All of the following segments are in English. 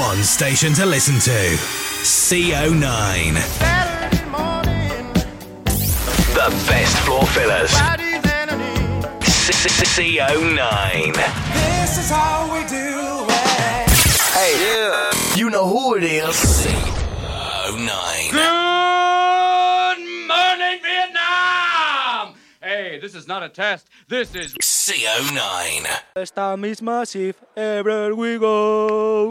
one station to listen to. CO9. The best floor fillers. Friday's enemy. CO9. This is how we do it. Hey, yeah. you know who it is. CO9. Good morning, Vietnam! Hey, this is not a test. This is CO9. First time is massive, everywhere we go.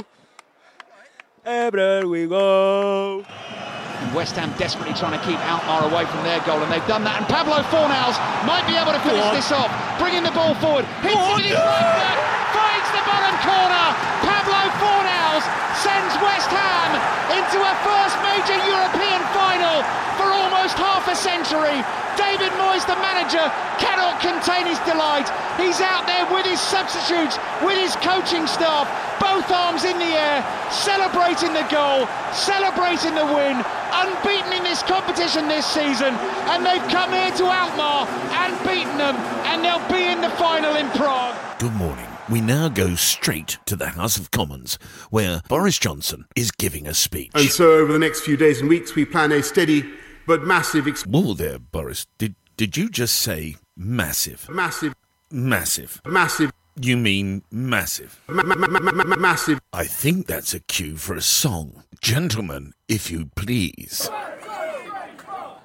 Everywhere we go. And West Ham desperately trying to keep Alkmaar away from their goal, and they've done that. And Pablo Fornals might be able to finish this off, bringing the ball forward, hits it with his right foot, finds the bottom corner. Pablo Fornals sends West Ham into a first major European final for almost half a century. David Moyes, the manager, cannot contain his delight. He's out there with his substitutes, with his coaching staff, both arms in the air, celebrating the goal, celebrating the win, unbeaten in this competition this season, and they've come here to Alkmaar and beaten them, and they'll be in the final in Prague. Good morning. We now go straight to the House of Commons, where Boris Johnson is giving a speech. And so, over the next few days and weeks, we plan a steady but massive. Ex- Whoa there, Boris. Did did you just say massive? Massive. Massive. Massive. You mean massive? Massive. I think that's a cue for a song. Gentlemen, if you please.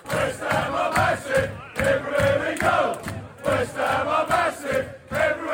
West Ham are massive, everywhere we go. West Ham are massive, everywhere.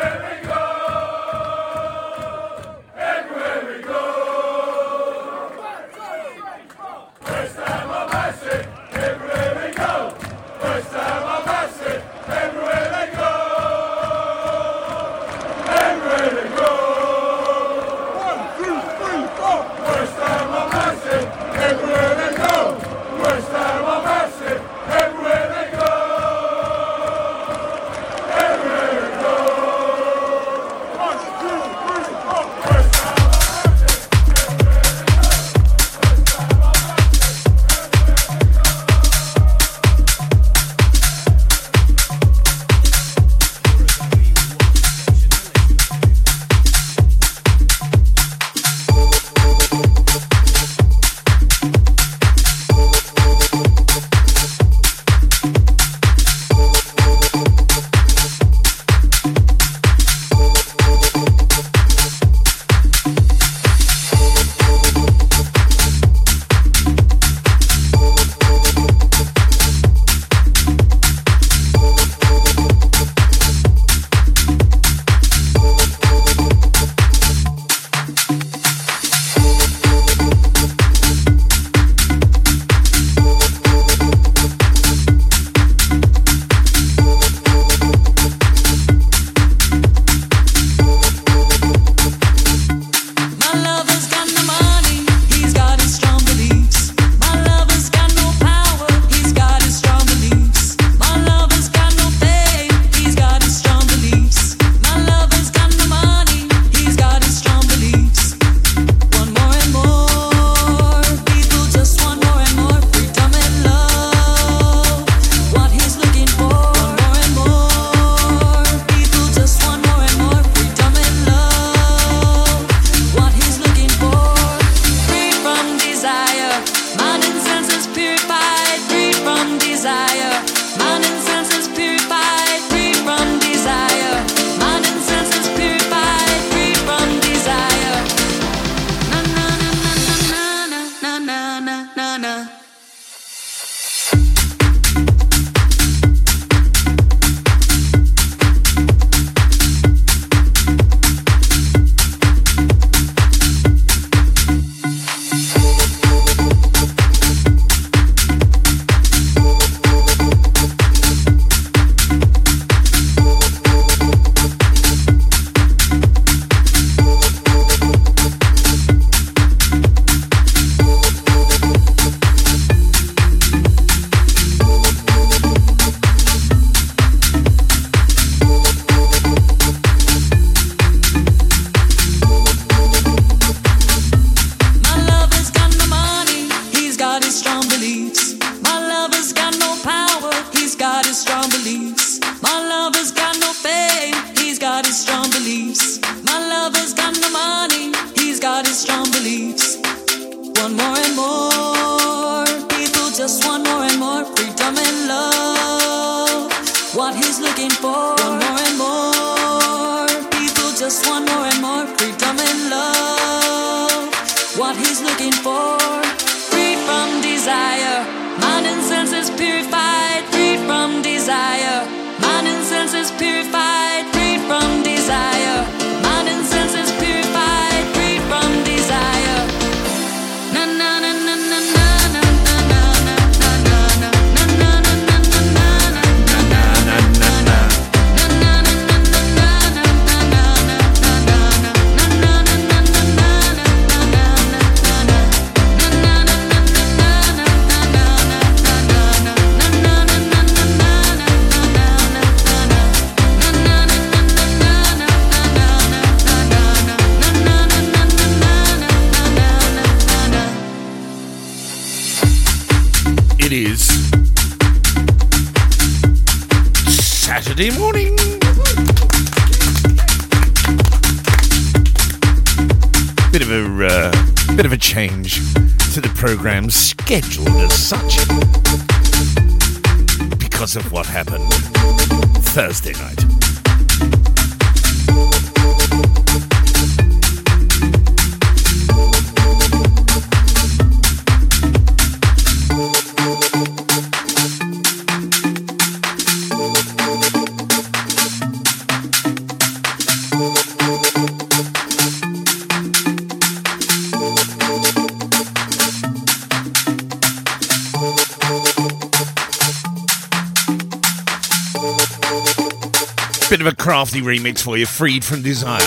Crafty remix for you, Freed from Desire.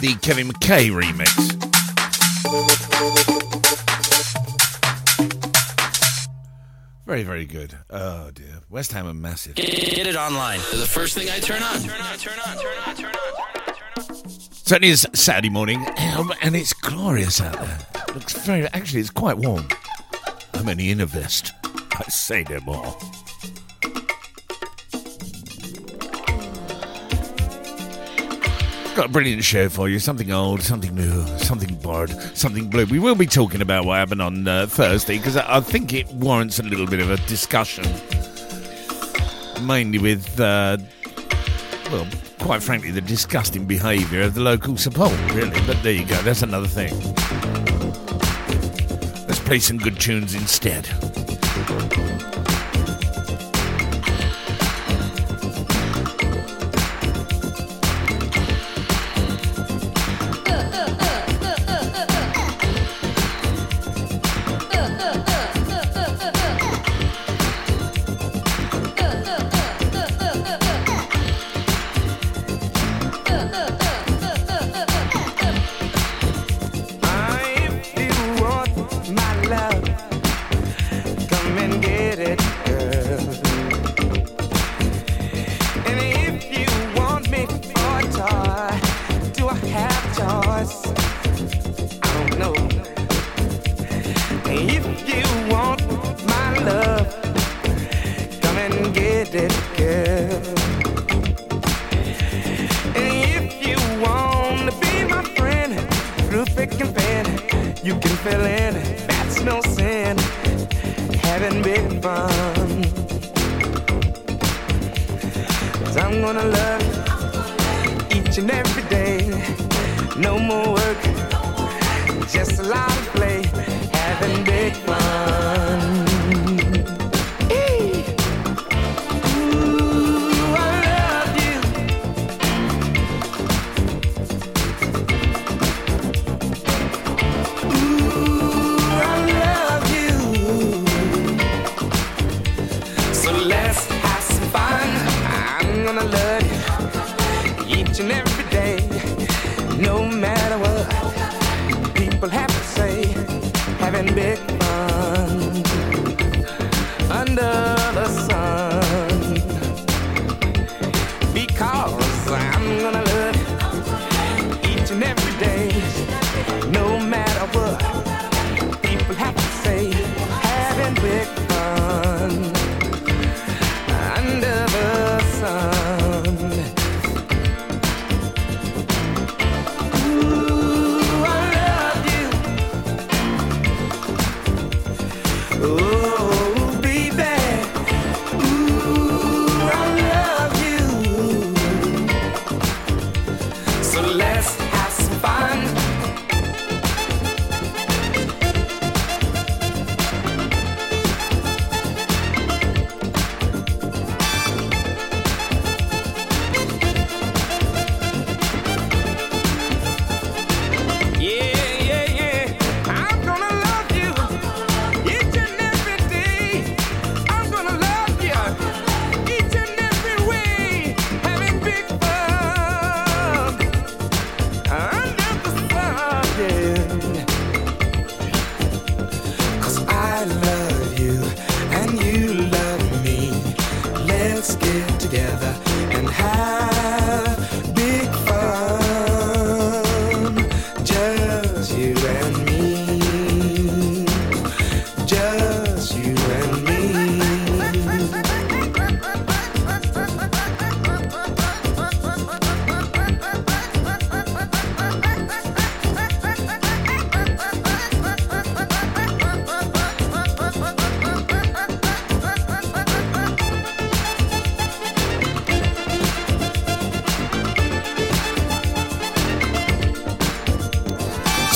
The Kevin McKay remix. Very, very good. Oh dear. West Ham are massive. Get it online. The first thing I turn on. Turn on, turn on, turn on, turn on. Certainly is Saturday morning, um, and it's glorious out there. Looks very. Actually, it's quite warm. I'm only in a vest. I say no more. Got a brilliant show for you. Something old, something new, something borrowed, something blue. We will be talking about what happened on uh, Thursday because I, I think it warrants a little bit of a discussion. Mainly with, uh, well, quite frankly, the disgusting behaviour of the local support, really. But there you go, that's another thing. Let's play some good tunes instead.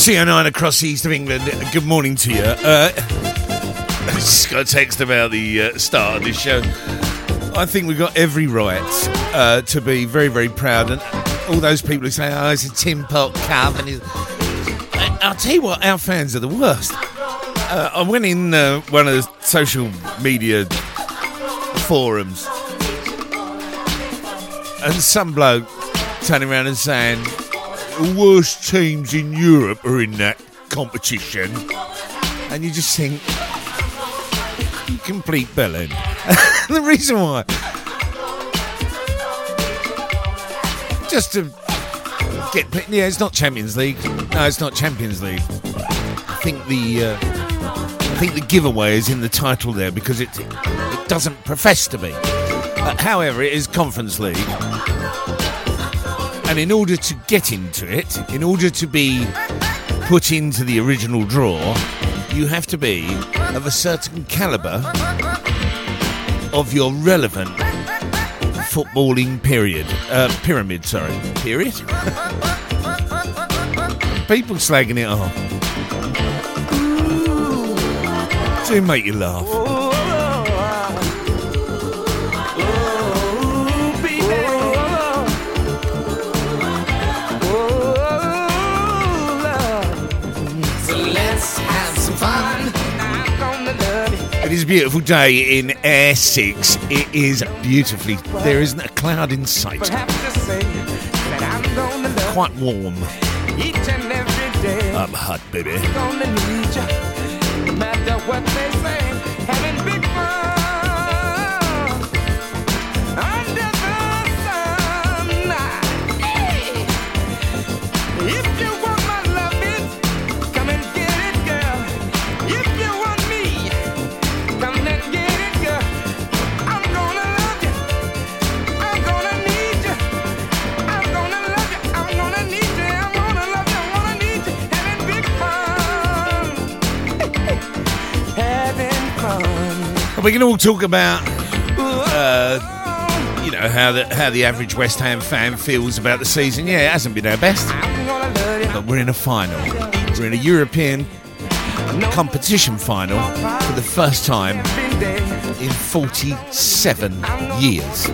CO9 across the east of England. Good morning to you. Uh, got a text about the uh, start of this show. I think we've got every right uh, to be very, very proud. And all those people who say, oh, it's a Tin Pot Cup. And I'll tell you what, our fans are the worst. Uh, I went in uh, one of the social media forums and some bloke turning around and saying, the worst teams in Europe are in that competition. And you just think, complete bellend. the reason why, just to get, yeah, it's not Champions League. No, it's not Champions League. I think the, uh, I think the giveaway is in the title there because it, it doesn't profess to be. Uh, however, it is Conference League. And in order to get into it, in order to be put into the original draw, you have to be of a certain caliber of your relevant footballing period. Uh, pyramid, sorry. Period? People slagging it off. Do make you laugh. Love. It is a beautiful day in Essex. It is beautifully. There isn't a cloud in sight. But have to say that I'm gonna love Quite warm. you each and every day. I'm hot, baby. Fun. We can all talk about, uh, you know, how the how the average West Ham fan feels about the season. Yeah, it hasn't been our best, but we're in a final. We're in a European competition final for the first time in 47 years.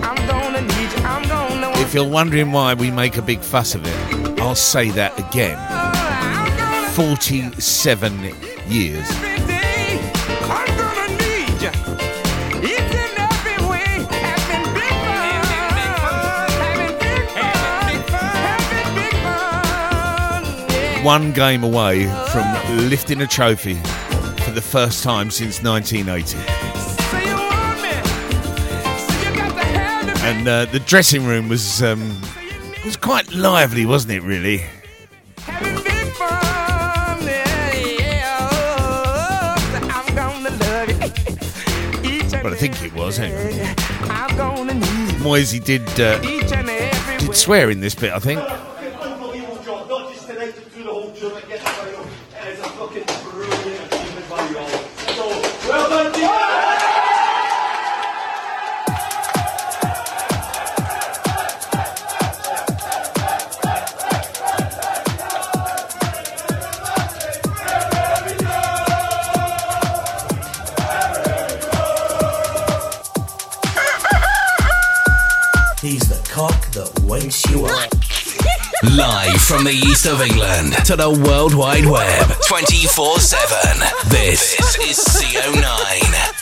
If you're wondering why we make a big fuss of it, I'll say that again. 47 years. One game away from lifting a trophy for the first time since 1980. So you want me. So you got to have the And uh, the dressing room was um, was quite lively, wasn't it? Really. Having big fun, yeah, yeah. I'm gonna love you. Each and Well, I think it was, anyway. every day. I'm gonna need Moisey did uh, each and every did swear in this bit, I think. From the east of England to the World Wide Web 24 7. This is CO9.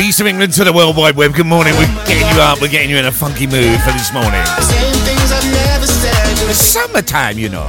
East of England to the World Wide Web. Good morning. We're getting you up. We're getting you in a funky mood for this morning. It's summertime, you know.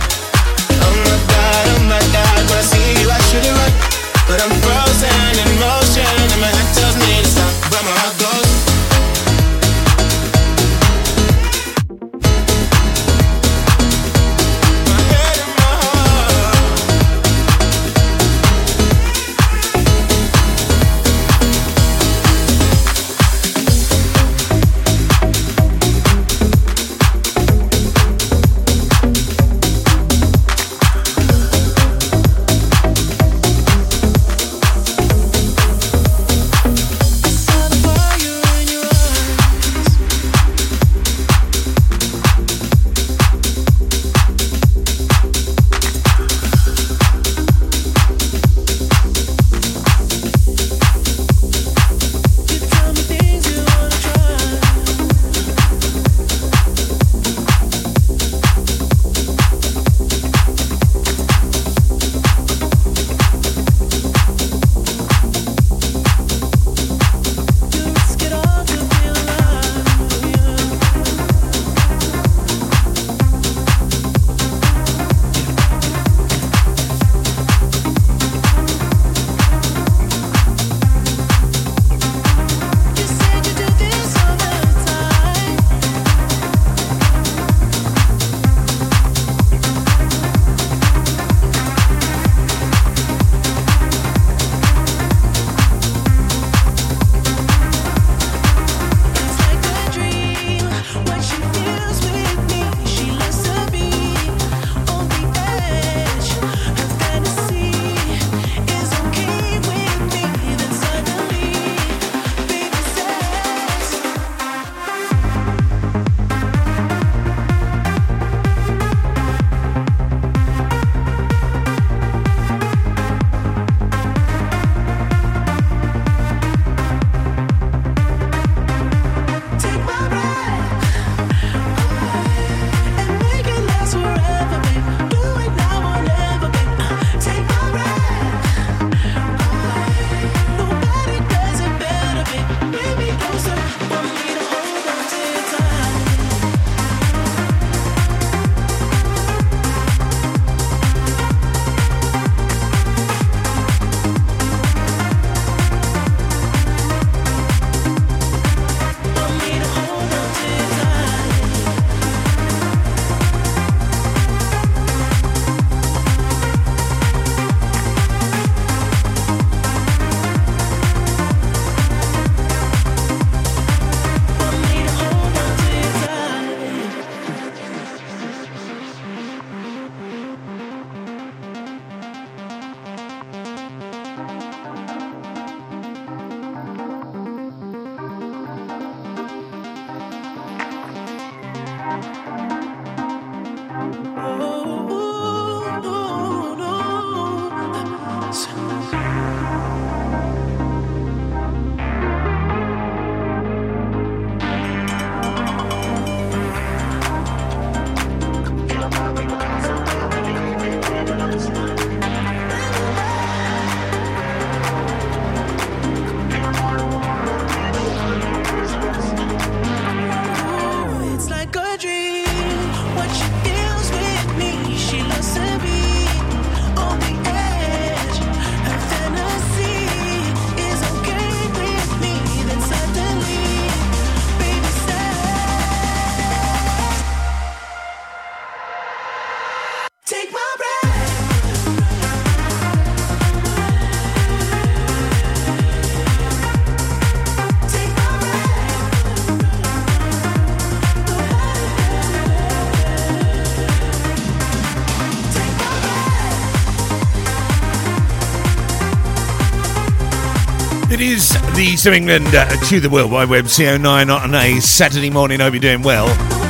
Of England uh, to the World Wide Web CO9 on a Saturday morning. Hope you're doing well.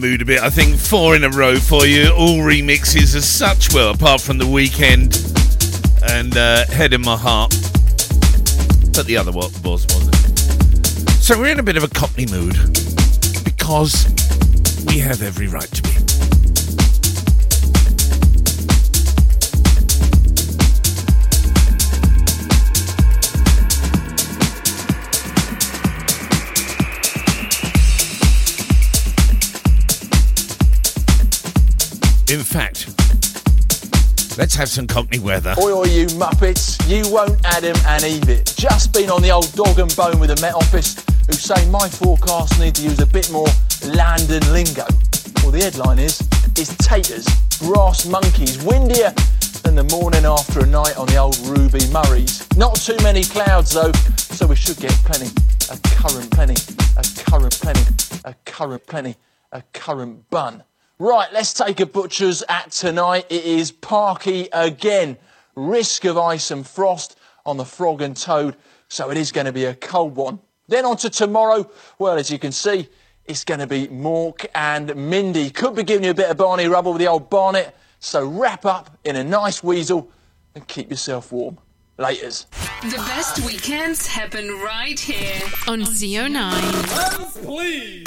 The mood a bit. I think four in a row for you, all remixes as such. Well, apart from the weekend and uh, Head in My Heart. But the other one was, wasn't? So we're in a bit of a Cockney mood because we have every right In fact, let's have some Cockney weather. Oi, oi, you muppets, you won't Adam and Eve it. Just been on the old dog and bone with the Met Office, who say my forecast need to use a bit more London lingo. Well, the headline is, is taters, brass monkeys, windier than the morning after a night on the old Ruby Murray's. Not too many clouds though, so we should get plenty, a currant plenty, a currant plenty, a currant plenty, a currant bun. Right, let's take a butcher's at tonight. It is Parky again. Risk of ice and frost on the frog and toad, so it is going to be a cold one. Then on to tomorrow. Well, as you can see, it's going to be Mork and Mindy. Could be giving you a bit of Barney rubble with the old Barnet. So wrap up in a nice weasel and keep yourself warm. Laters. The best weekends happen right here on CO9. Please.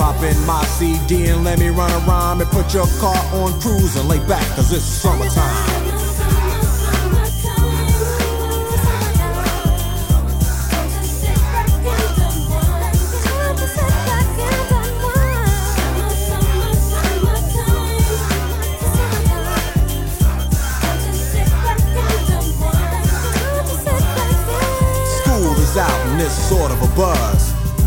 Pop in my CD and let me run a rhyme and put your car on cruise and lay back, cause it's summertime. School is out and it's sort of a buzz.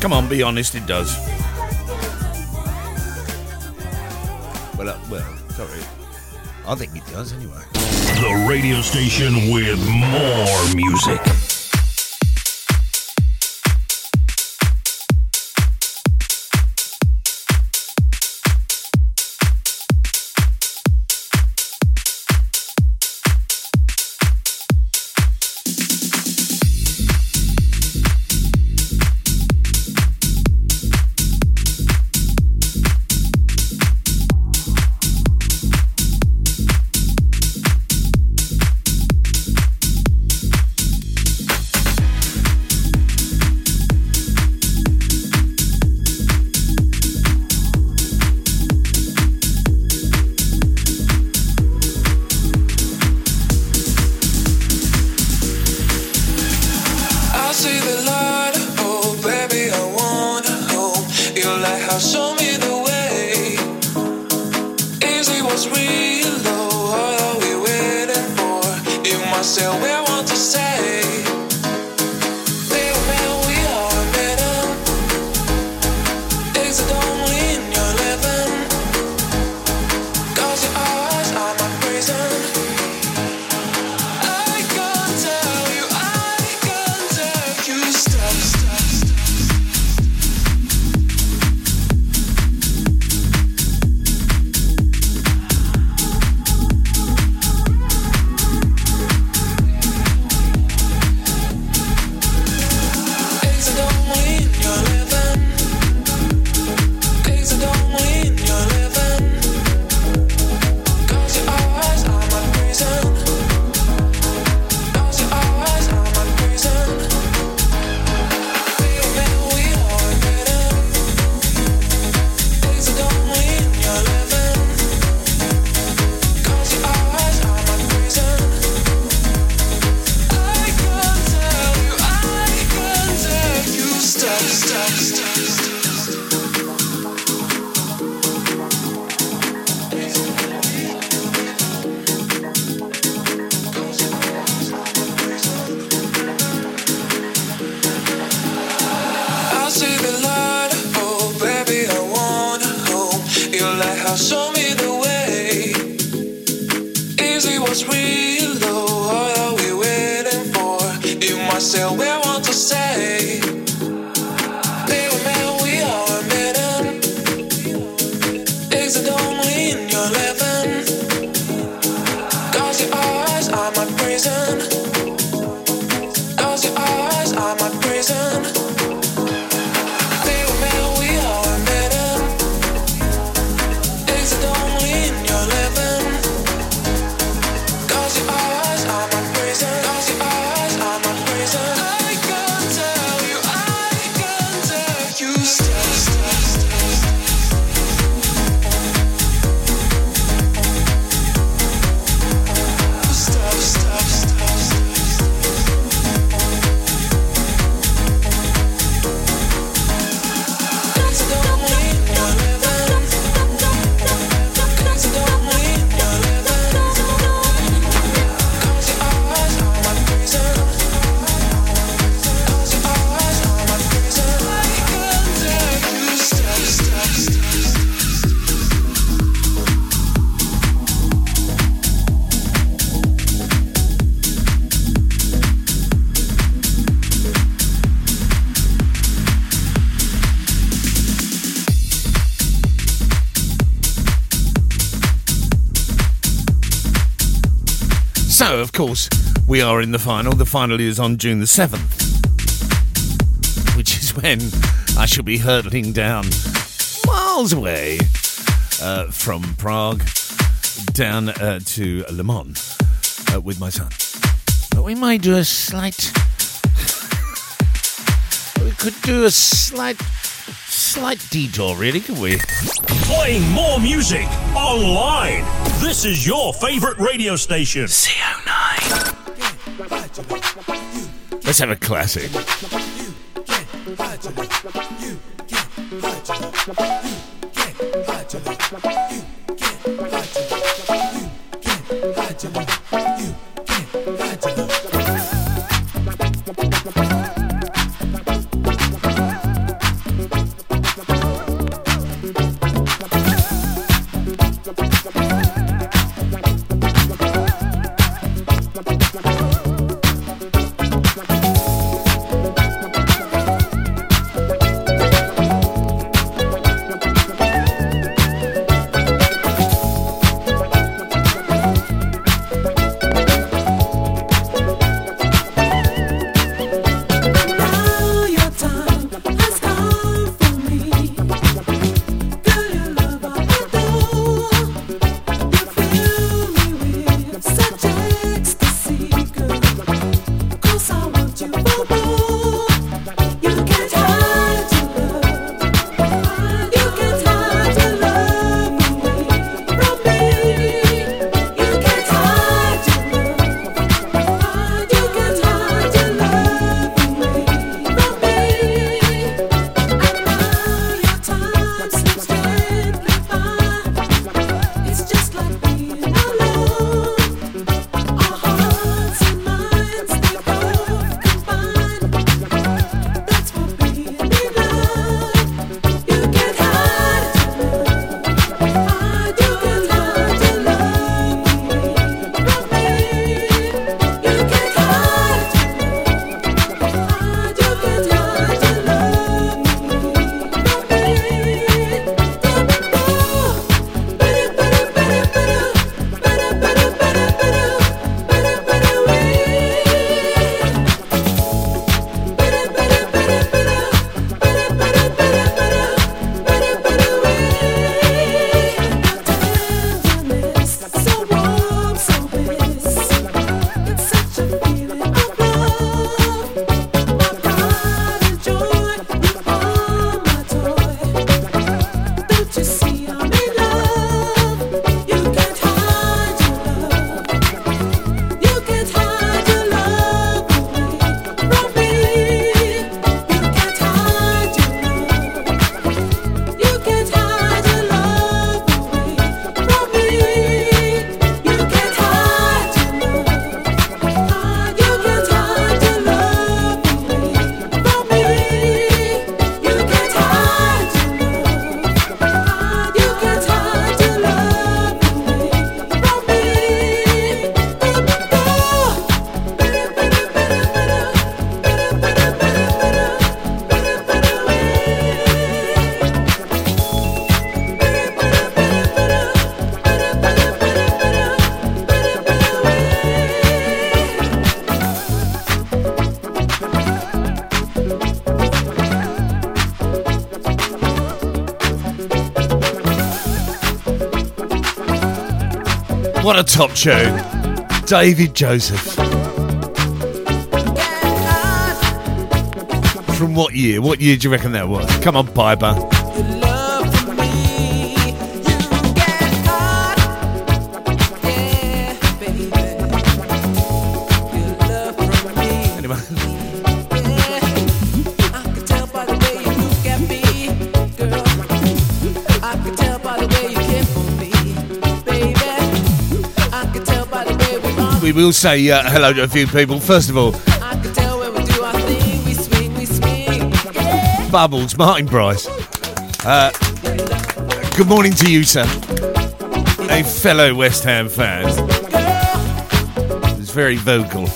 Come on, be honest, it does. Well, uh, well, sorry. I think it does anyway. The radio station with more music. Of course, we are in the final. The final is on June the 7th, which is when I shall be hurtling down miles away uh, from Prague down uh, to Le Mans uh, with my son. But we might do a slight. we could do a slight. Slight detour, really, could we? Playing more music online. This is your favorite radio station. Let's have a classic. You top tune. David Joseph. From what year? What year do you reckon that was? Come on, Piper. Will say uh, hello to a few people. First of all, Bubbles, Martin Bryce. Uh, good morning to you, sir. A fellow West Ham fan. He's very vocal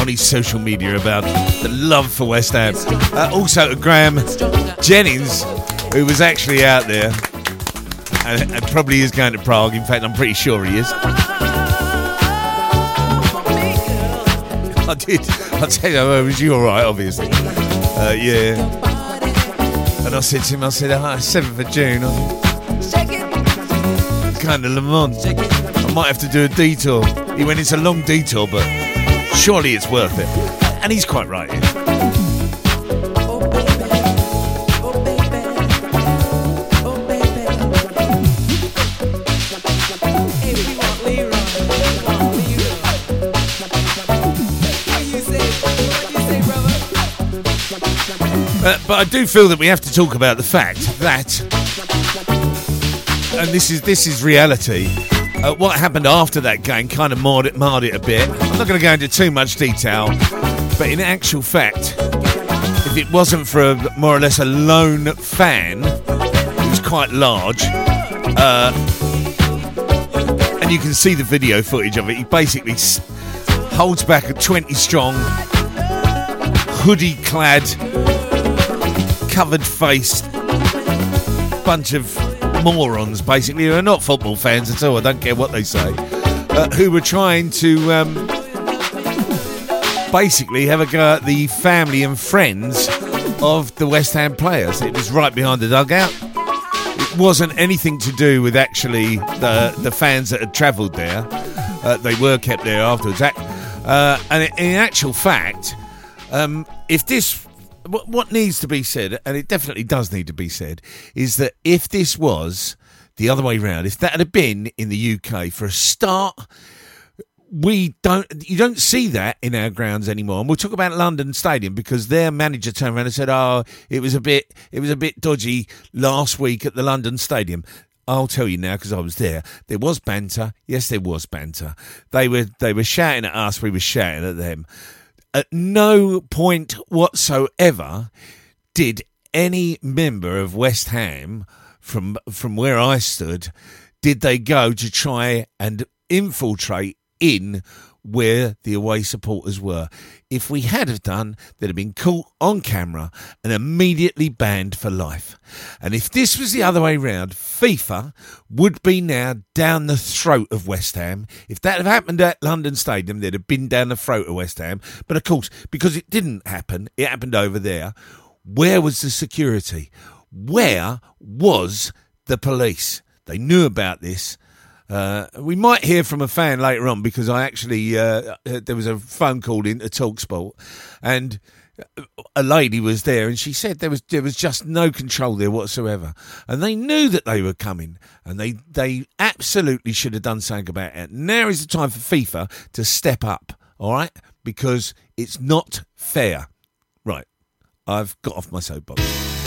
on his social media about the love for West Ham. Uh, also to Graham Jennings, who was actually out there and, and probably is going to Prague. In fact, I'm pretty sure he is. Did. I tell you, oh, was you all right? Obviously, uh, yeah. And I said to him, I said, oh, seventh of June. I'm going to Le Mans. I might have to do a detour. He went, it's a long detour, but surely it's worth it. And he's quite right. Uh, but I do feel that we have to talk about the fact that, and this is this is reality. Uh, what happened after that game kind of marred it, marred it a bit. I'm not going to go into too much detail, but in actual fact, if it wasn't for a, more or less a lone fan who's quite large, uh, and you can see the video footage of it. He basically holds back a 20 strong, hoodie clad, covered faced bunch of morons, basically, who are not football fans at all. I don't care what they say. Uh, who were trying to um, basically have a go at the family and friends of the West Ham players. It was right behind the dugout. It wasn't anything to do with actually the the fans that had travelled there. Uh, they were kept there afterwards. Uh, and in actual fact, um, if this what, what needs to be said, and it definitely does need to be said, is that if this was the other way round, if that had been in the UK for a start, we don't you don't see that in our grounds anymore. And we'll talk about London Stadium because their manager turned around and said, "Oh, it was a bit it was a bit dodgy last week at the London Stadium." I'll tell you now because I was there. There was banter. Yes, there was banter. They were they were shouting at us. We were shouting at them. At no point whatsoever did any member of West Ham from from where I stood did they go to try and infiltrate in where the away supporters were. If we had have done, they'd have been caught on camera and immediately banned for life. And if this was the other way round, FIFA would be now down the throat of West Ham. If that had happened at London Stadium, they'd have been down the throat of West Ham. But of course, because it didn't happen, it happened over there. Where was the security? Where was the police? They knew about this. Uh, we might hear from a fan later on because I actually uh, there was a phone call in to Talksport, and a lady was there, and she said there was there was just no control there whatsoever, and they knew that they were coming, and they they absolutely should have done something about it. Now is the time for FIFA to step up, all right, because it's not fair. Right, I've got off my soapbox.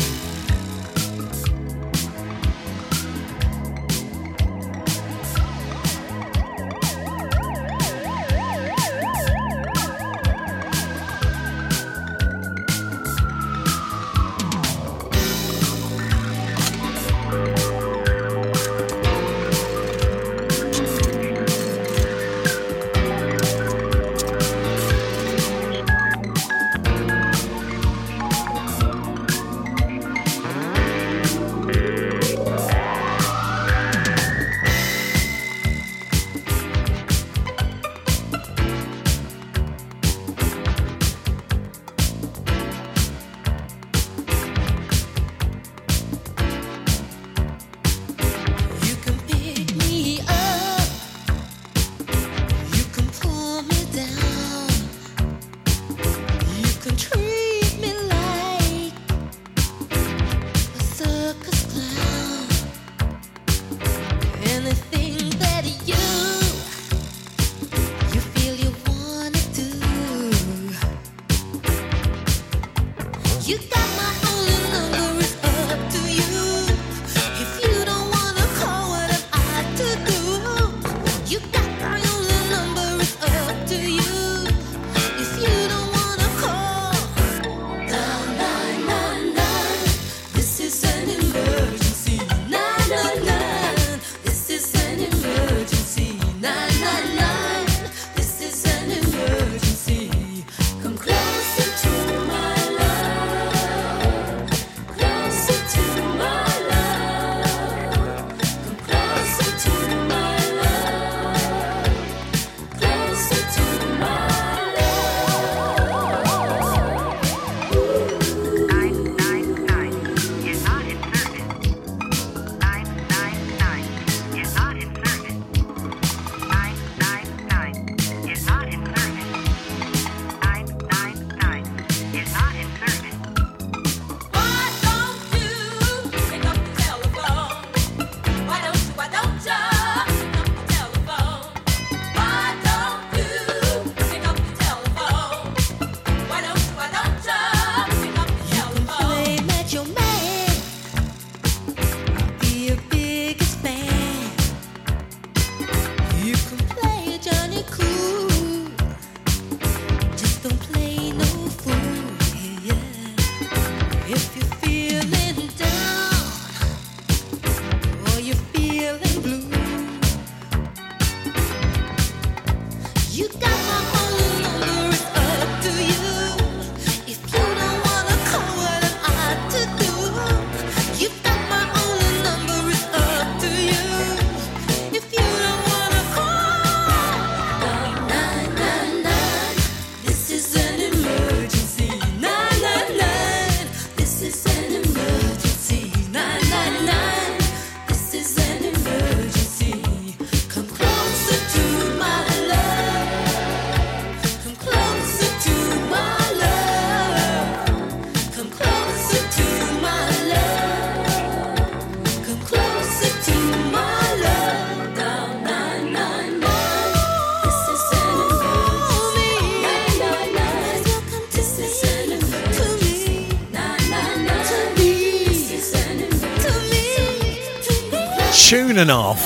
tune and.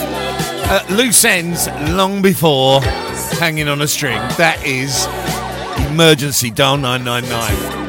At loose ends long before hanging on a string. That is Emergency Dial 999.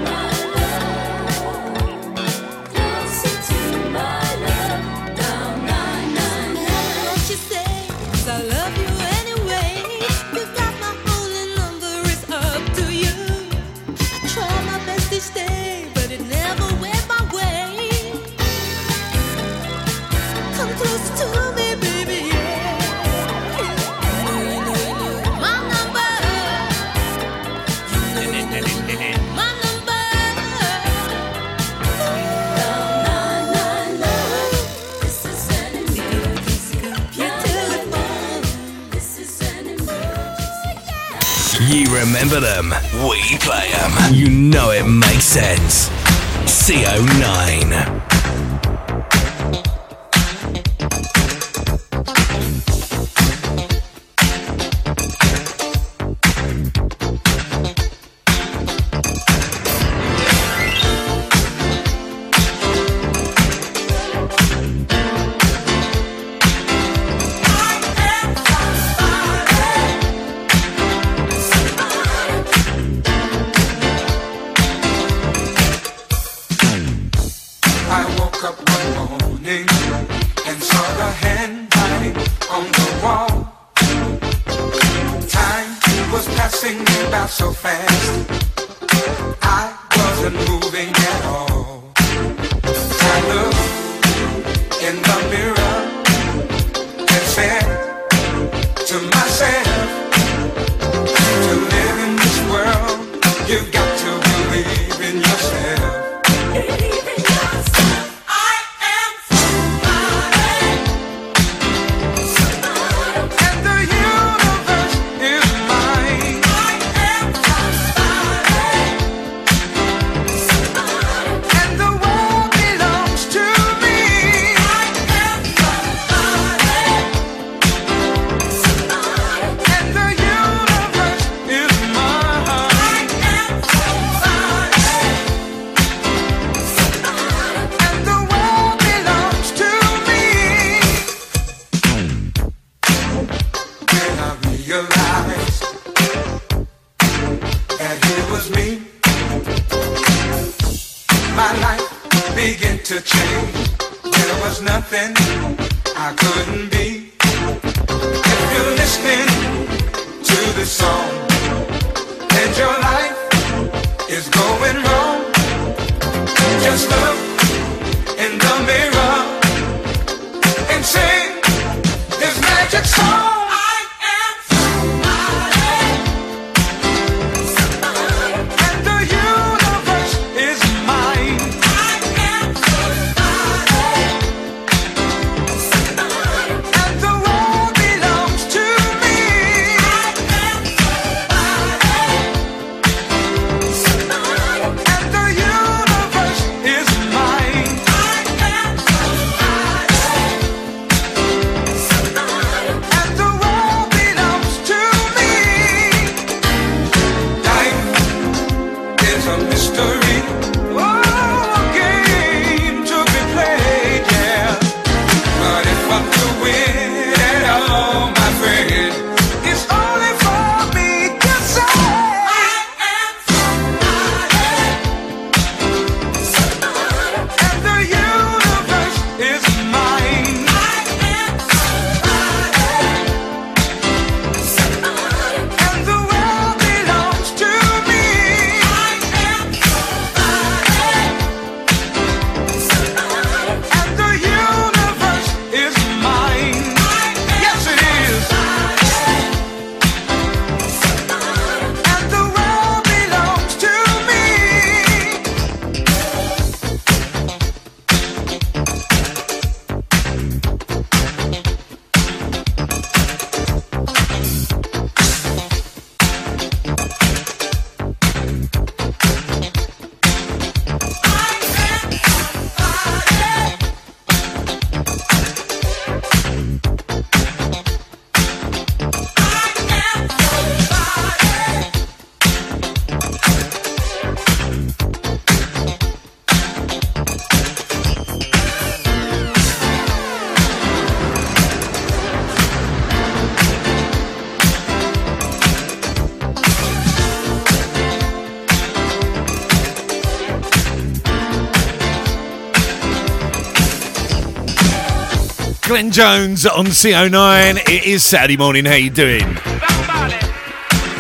Glenn Jones on CO9. It is Saturday morning. How you doing?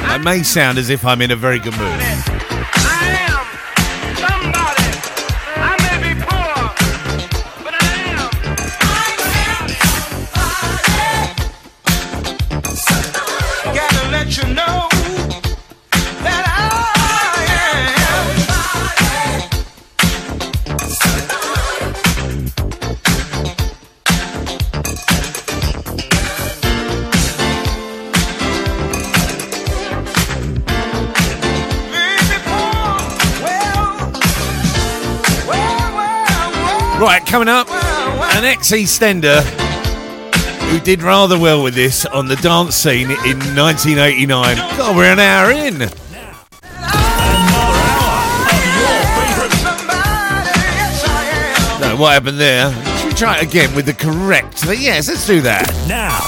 I may sound as if I'm in a very good mood. Coming up, an ex EastEnder who did rather well with this on the dance scene in 1989. God, we're an hour in. What happened there? Should we try it again with the correct? Yes, let's do that. Now,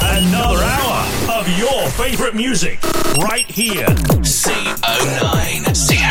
another hour of your favorite music right here. CO9. CO9.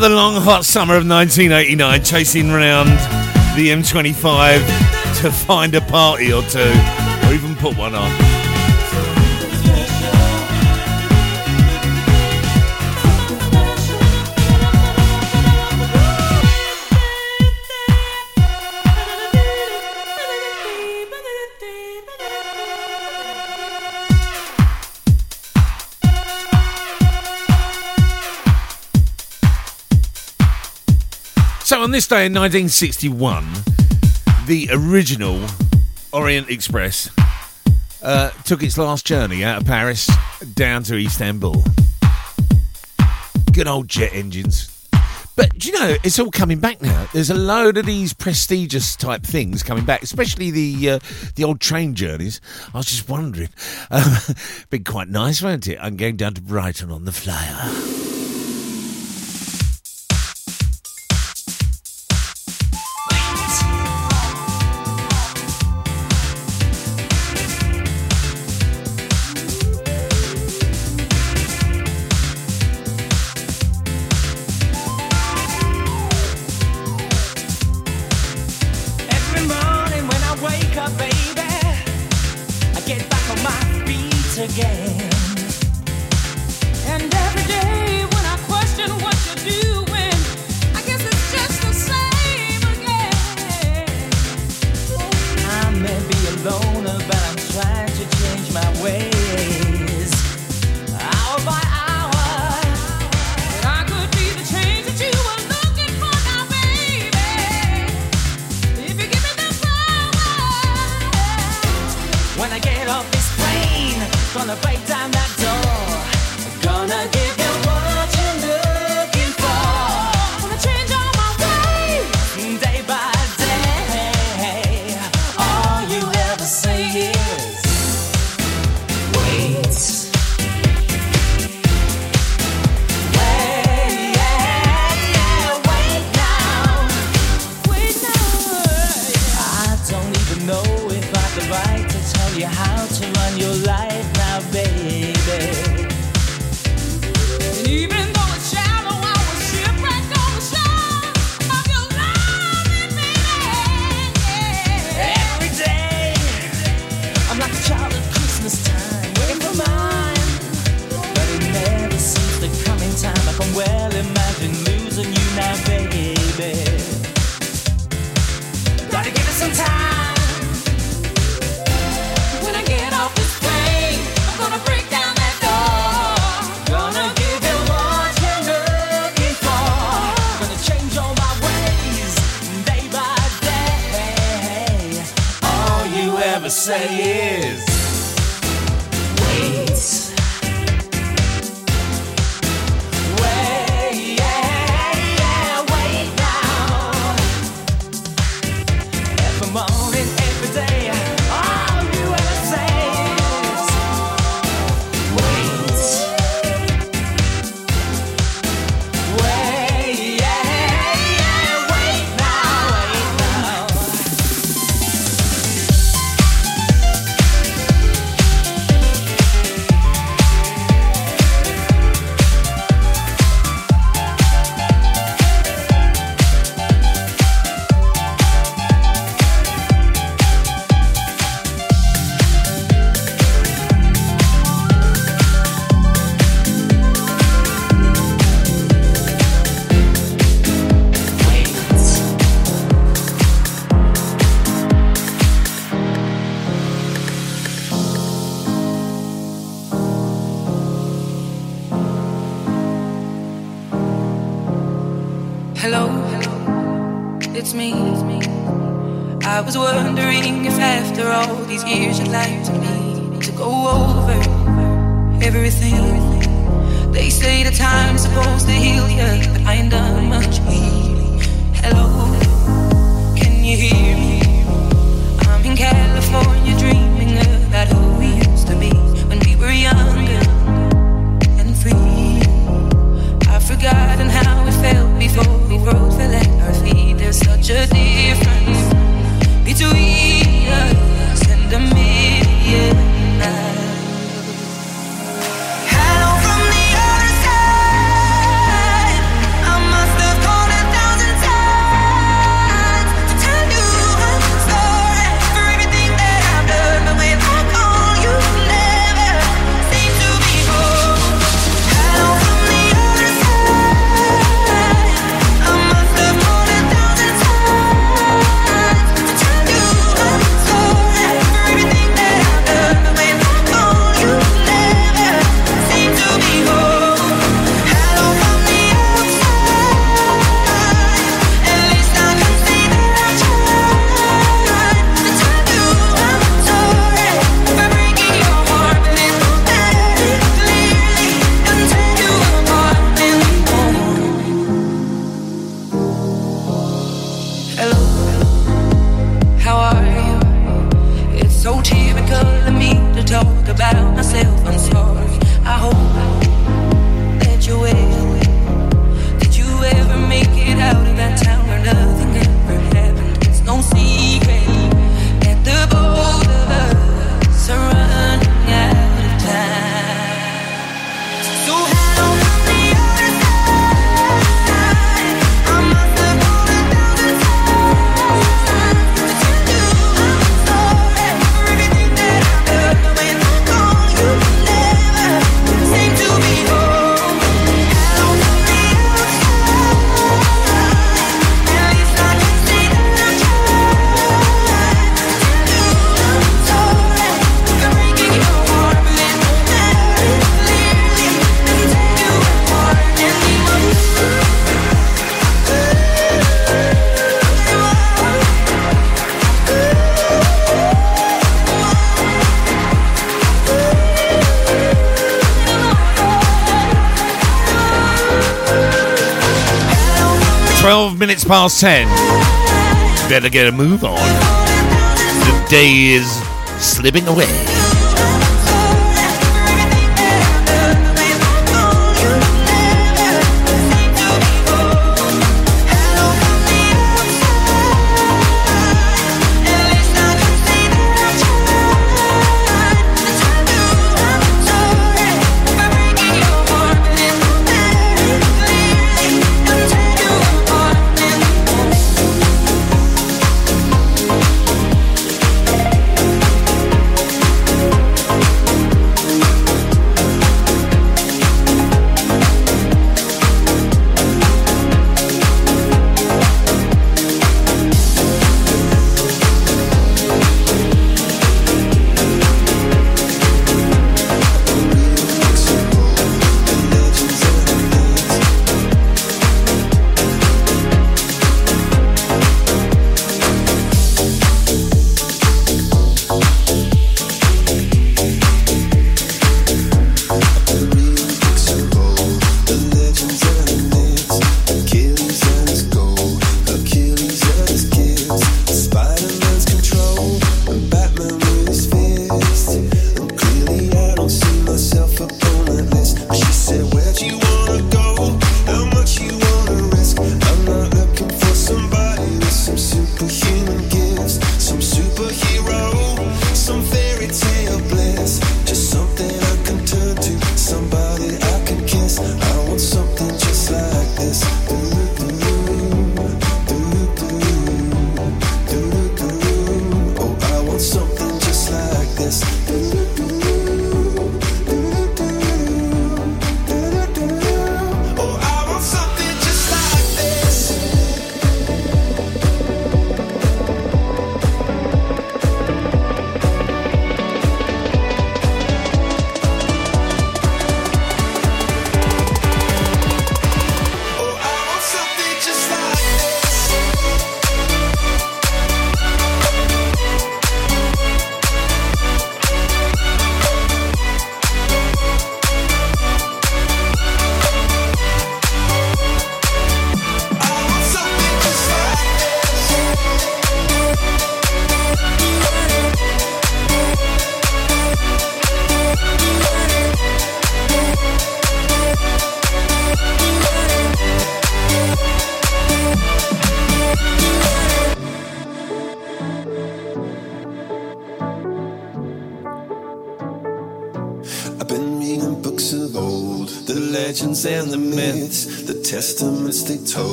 The long, hot summer of 1989, chasing round the M25 to find a party or two, or even put one on. on this day in 1961, the original Orient Express uh, took its last journey out of Paris down to Istanbul. Good old jet engines. But you know, it's all coming back now. There's a load of these prestigious type things coming back, especially the uh, the old train journeys. I was just wondering, been quite nice, won't it? I'm going down to Brighton on the flyer. 12 minutes past 10. Better get a move on. The day is slipping away.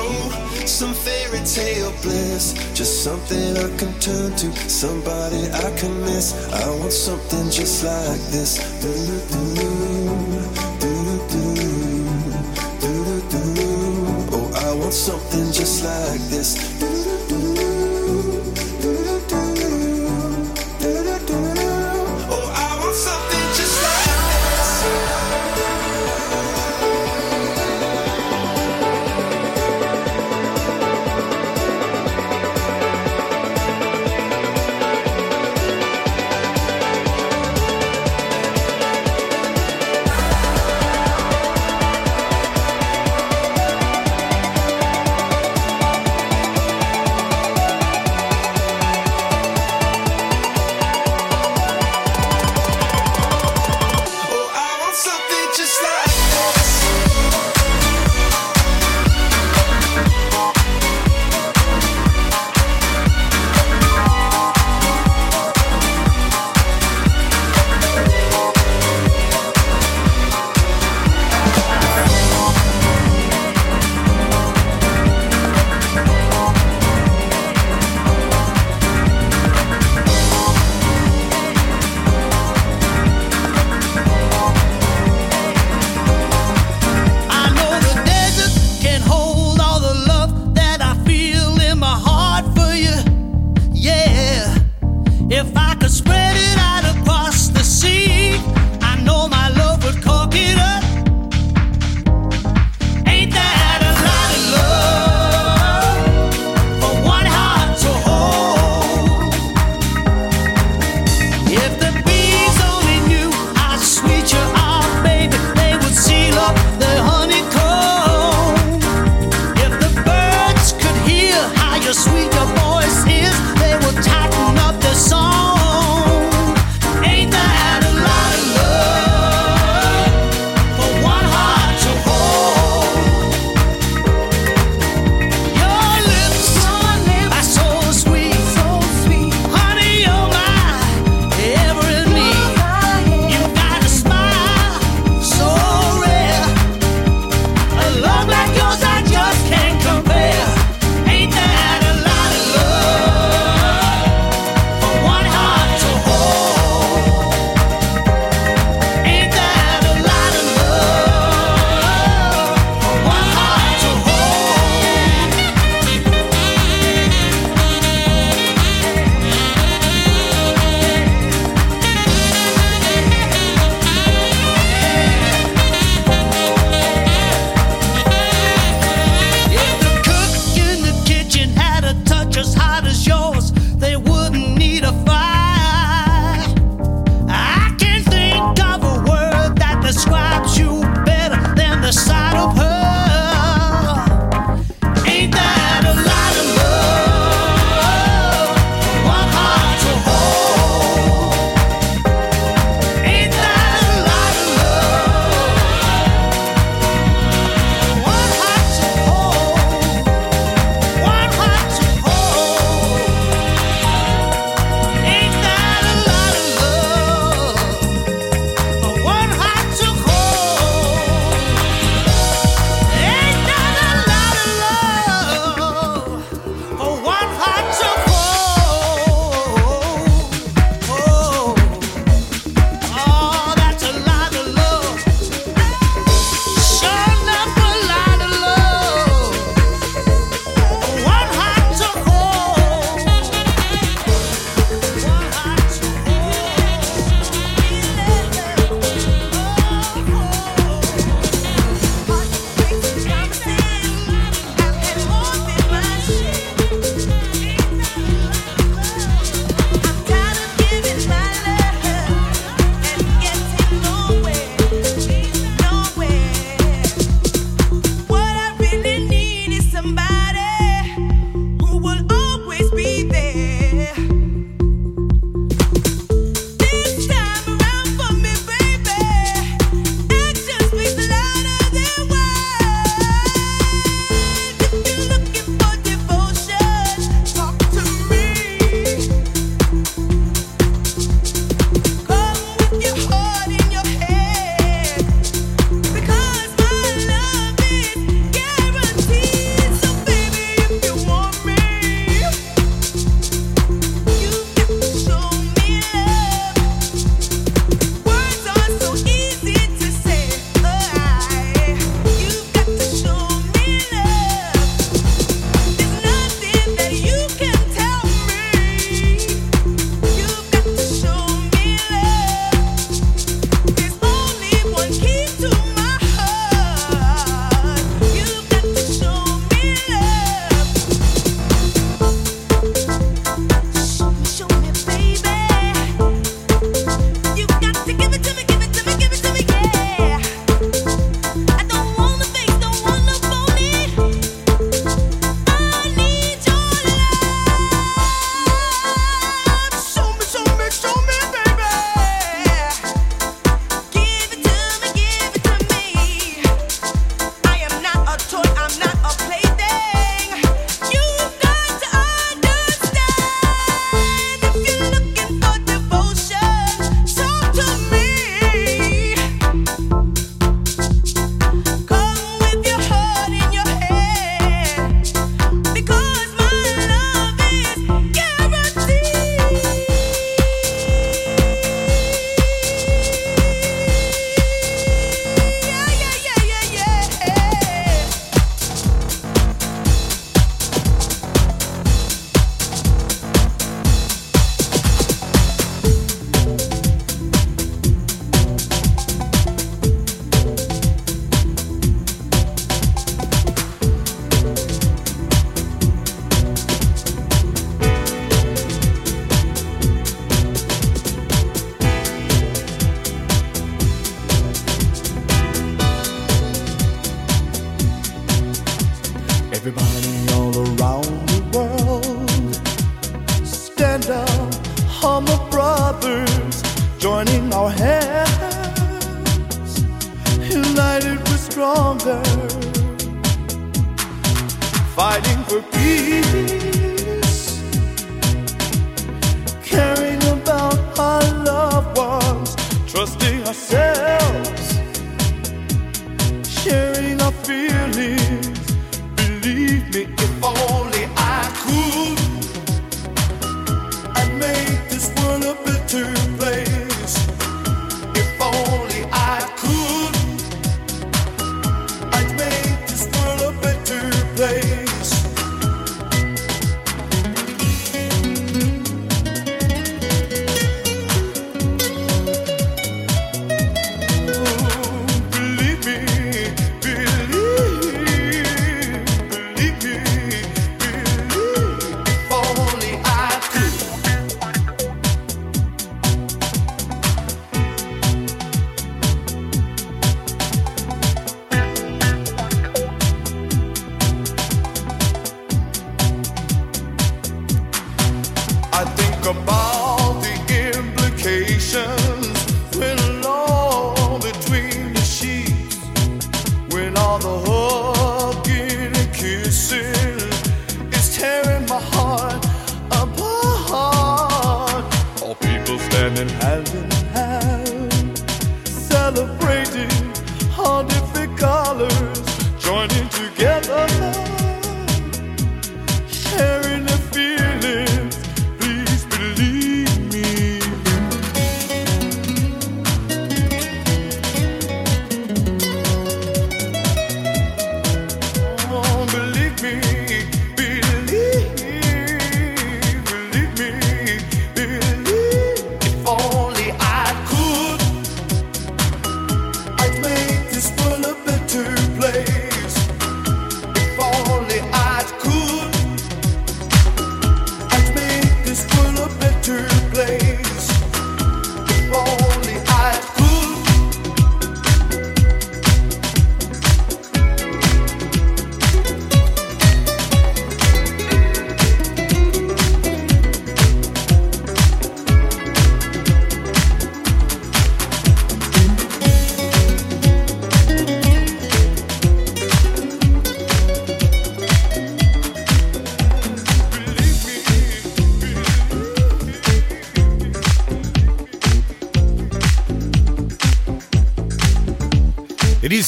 Superhero, some fairy tale bliss. Just something I can turn to, somebody I can miss. I want something just like this. Oh, I want something just like this.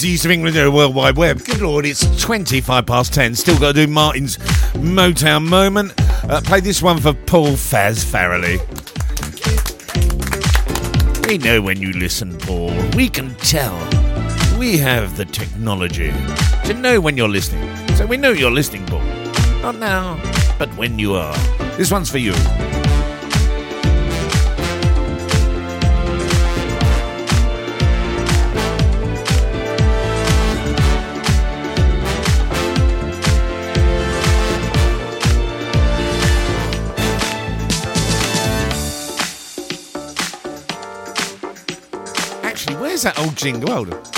The East of England uh, World Wide Web. Good lord, it's 25 past 10. Still got to do Martin's Motown moment. Uh, play this one for Paul Faz Farrelly. We know when you listen, Paul. We can tell. We have the technology to know when you're listening. So we know you're listening, Paul. Not now, but when you are. This one's for you. Where's that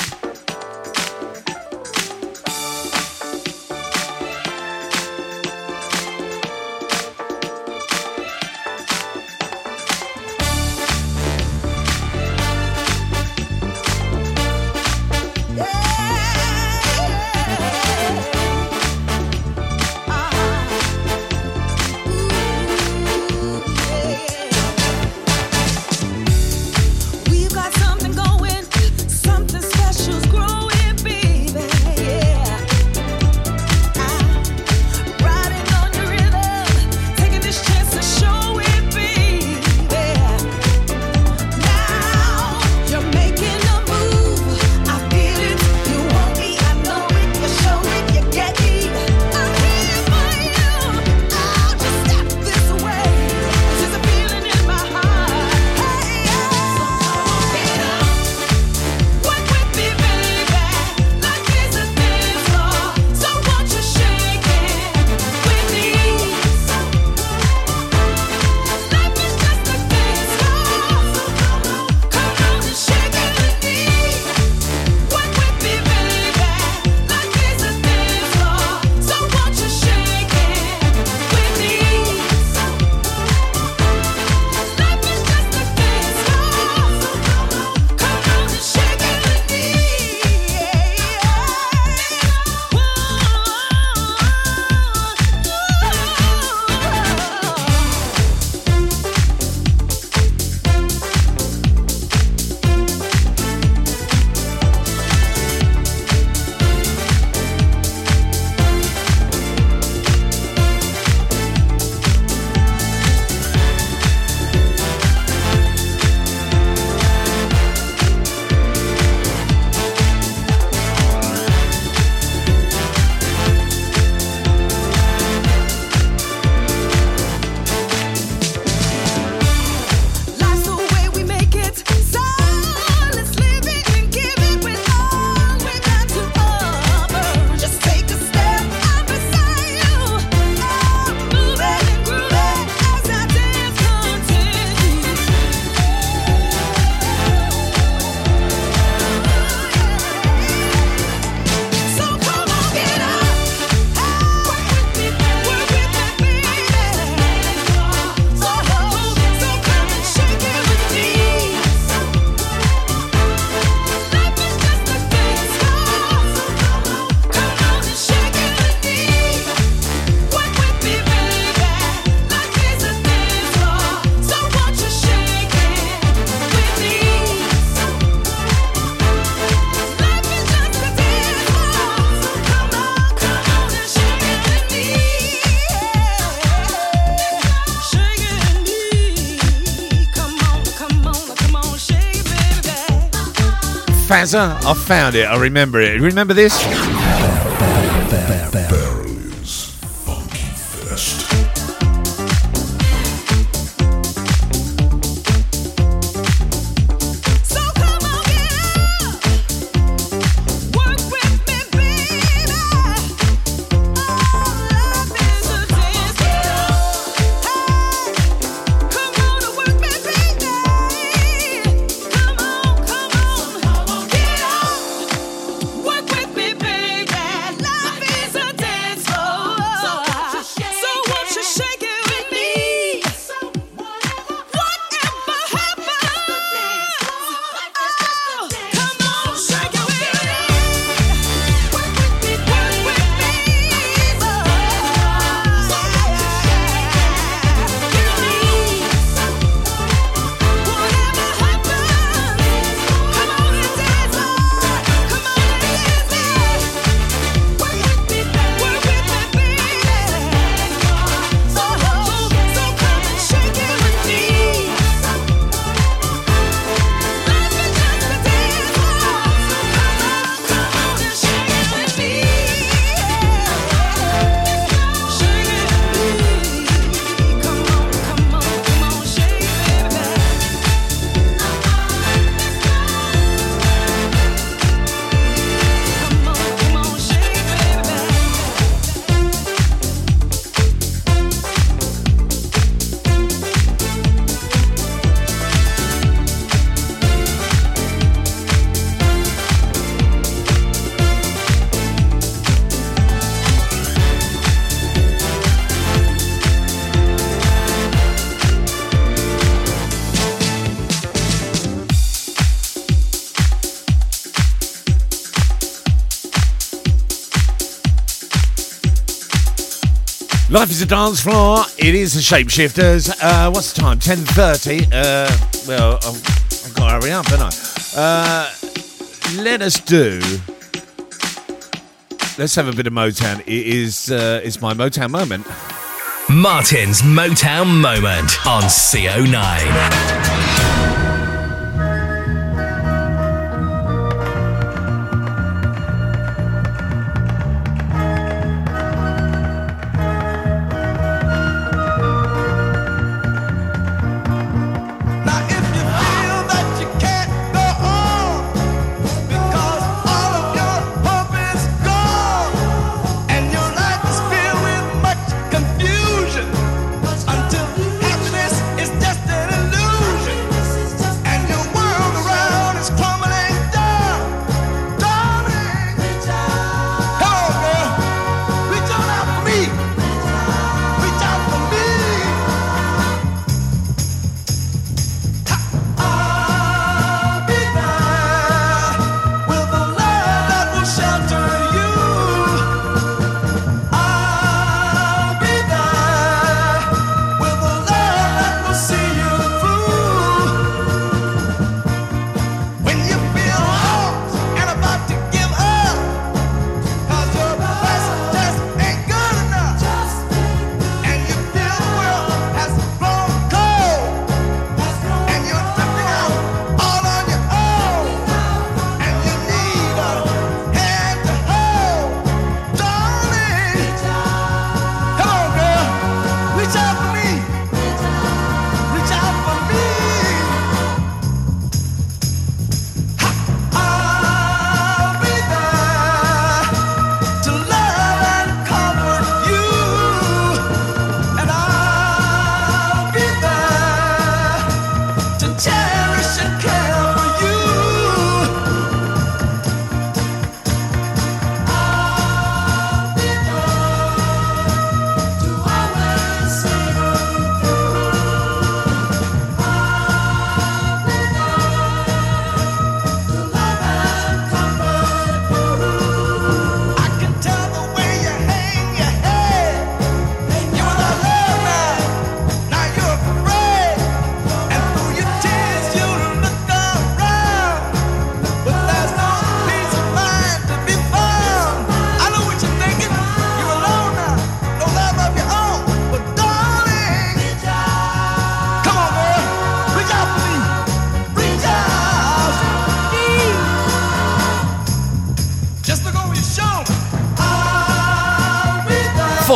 I found it. I remember it. Remember this? Life is a dance floor. It is the Shapeshifters. Uh, what's the time? Ten thirty. Uh, well, I've, I've got to hurry up, haven't I? Uh, let us do. Let's have a bit of Motown. It is. Uh, it's my Motown moment. Martin's Motown Moment on CO9.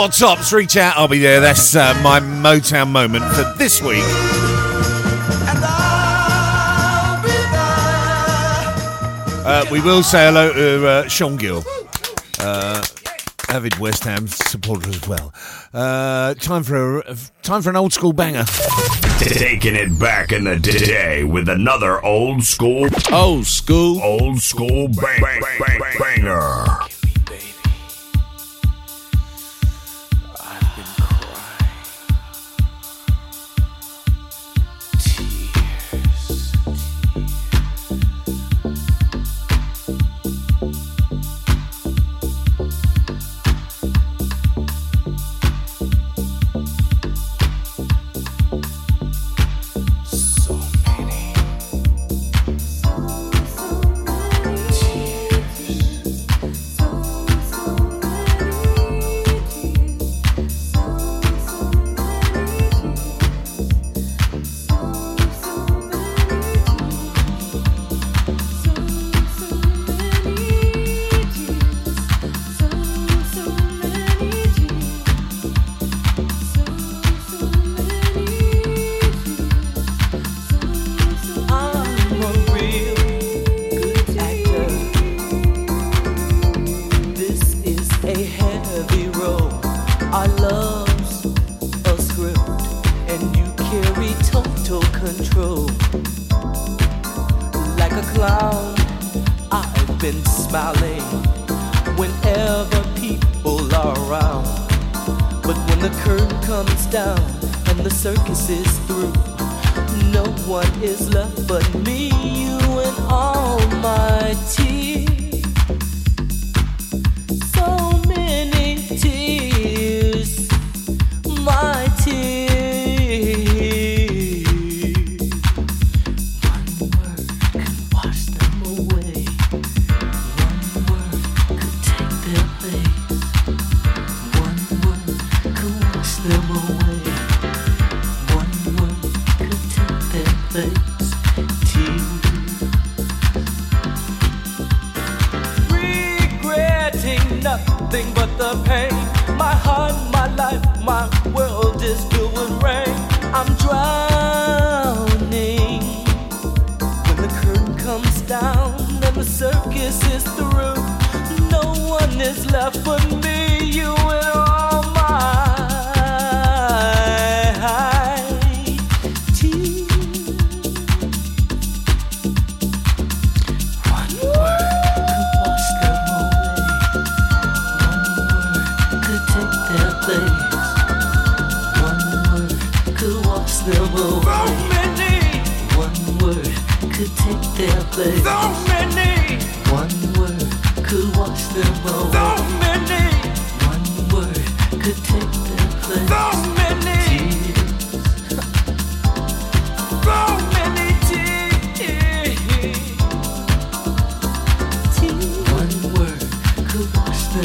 Four tops, reach out, I'll be there. That's uh, my Motown moment for this week. Uh, we will say hello to uh, Sean Gill, uh, avid West Ham supporter as well. Uh, time for a, time for an old school banger. Taking it back in the day with another old school, old school, old school bang, bang, bang, banger.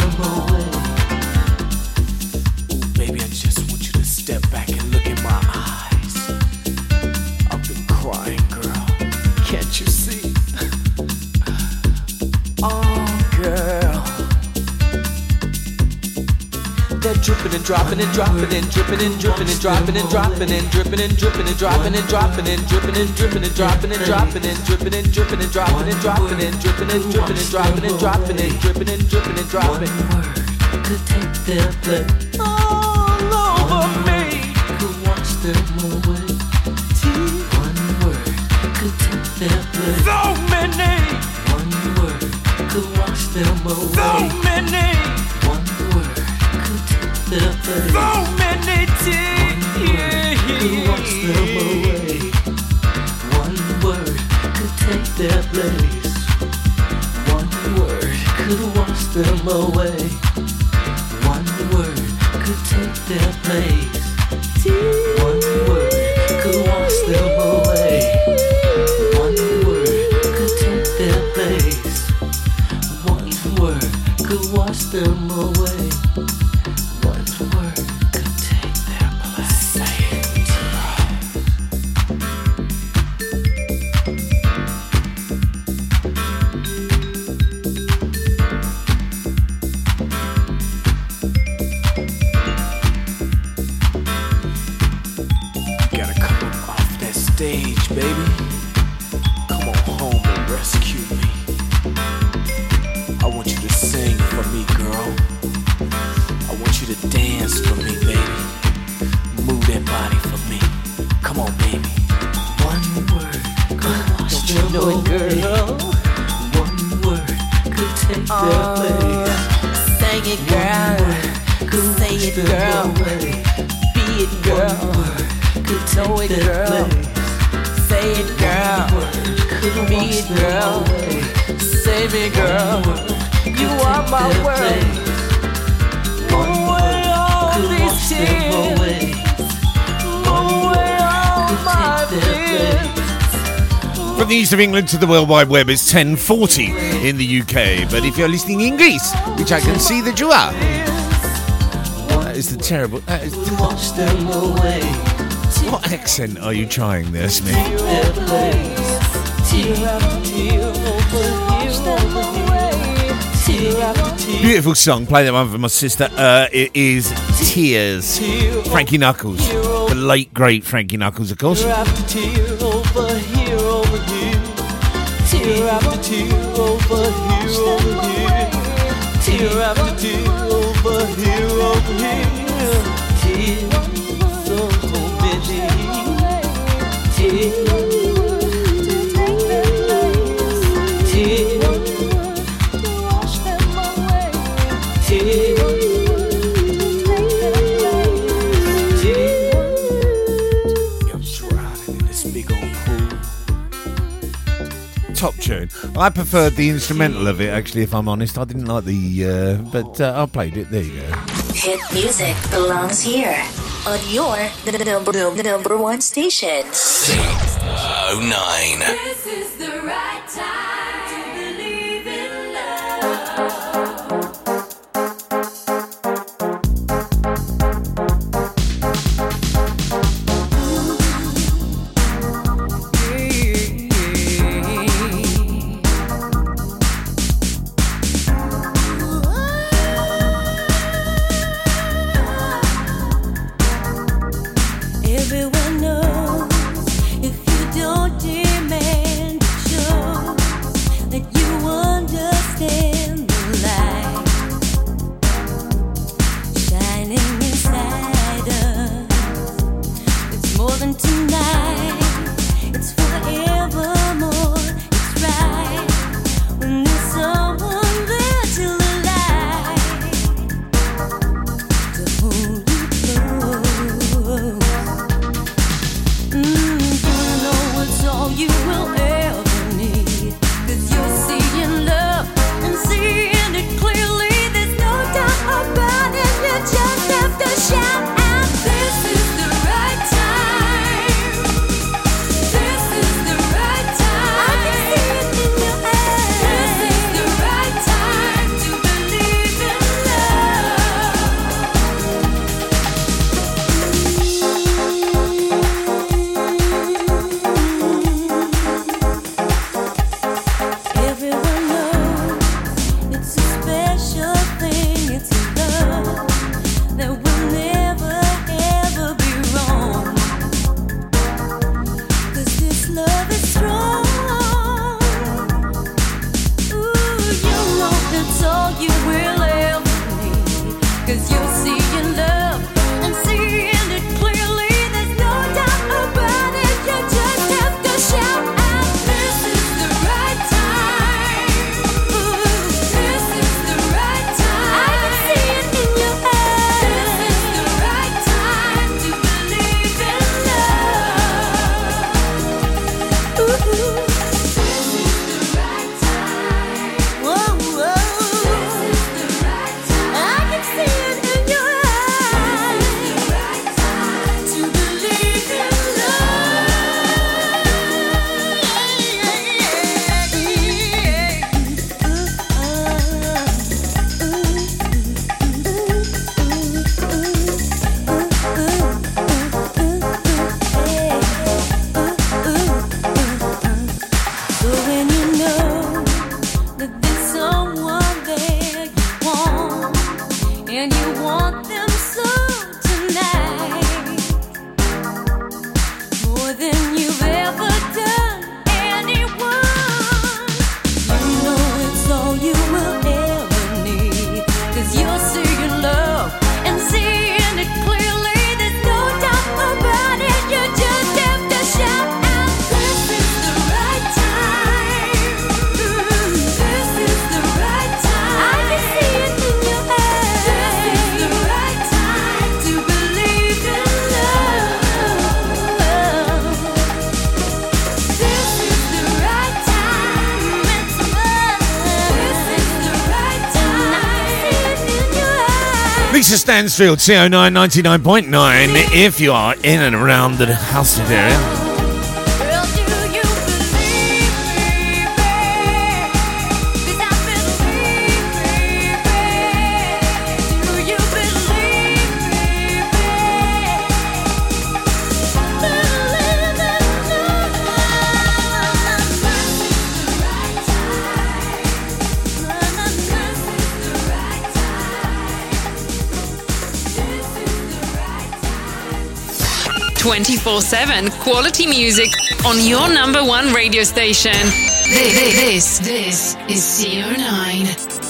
Wash them They're dripping and dropping and dropping and dripping and dripping and dropping and dropping and dripping and dripping and dropping and dropping and dripping and dripping and dropping and dropping and dripping and dripping and dropping and dropping and dripping and dripping and dropping and dropping and dripping and dripping and dropping. Could take their place all over me. Could wash them away. One word could take their place. So many. One word could wash them away. So many. So many tears. Could wash them away. One word could take their place. One word could wash them away. One word could take their place. of England to the World Wide Web is 10.40 in the UK. But if you're listening in Greece, which I can see that you are, that is the terrible... That is, what accent are you trying there, Smith? Beautiful song. Play that one for my sister. Uh, it is Tears. Frankie Knuckles. The late, great Frankie Knuckles, of course. Tear after tear over here, over here. Tear after tear over here, over here. Tears so many. Tears. I preferred the instrumental of it, actually, if I'm honest. I didn't like the. Uh, but uh, I played it. There you go. Hit music belongs here on your number, one station. Oh nine. Stansfield, CO9 99.9, if you are in and around the Halstead area. 24 7 quality music on your number one radio station. This, this, this is CO9.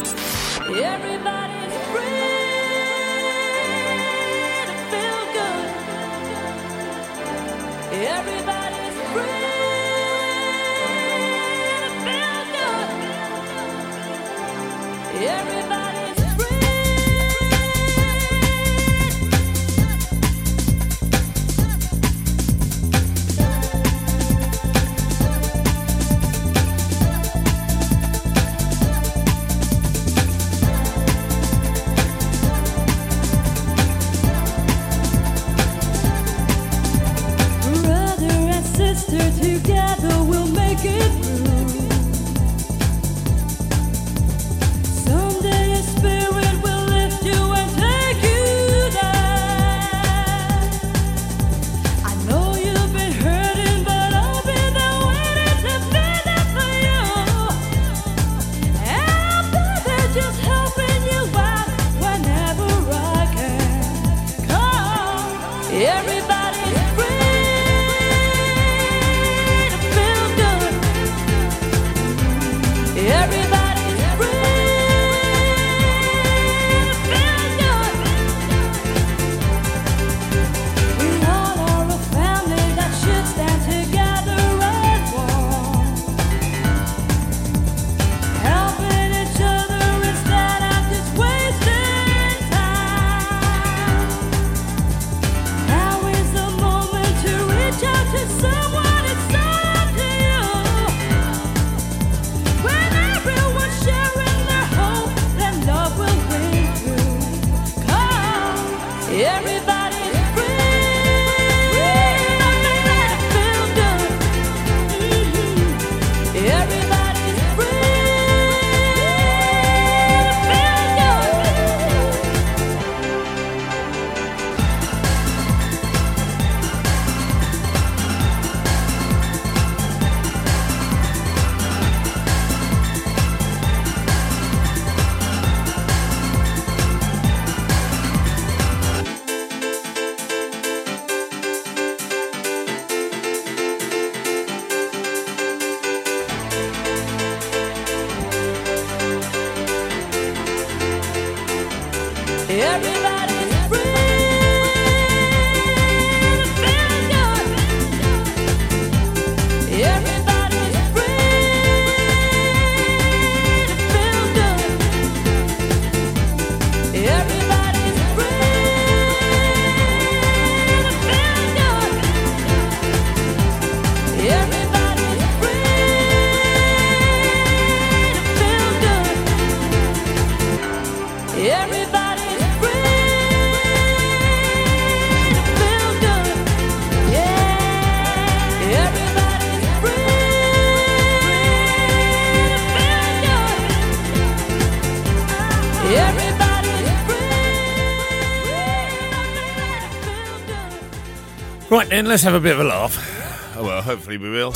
Right then, let's have a bit of a laugh. Oh well, hopefully we will.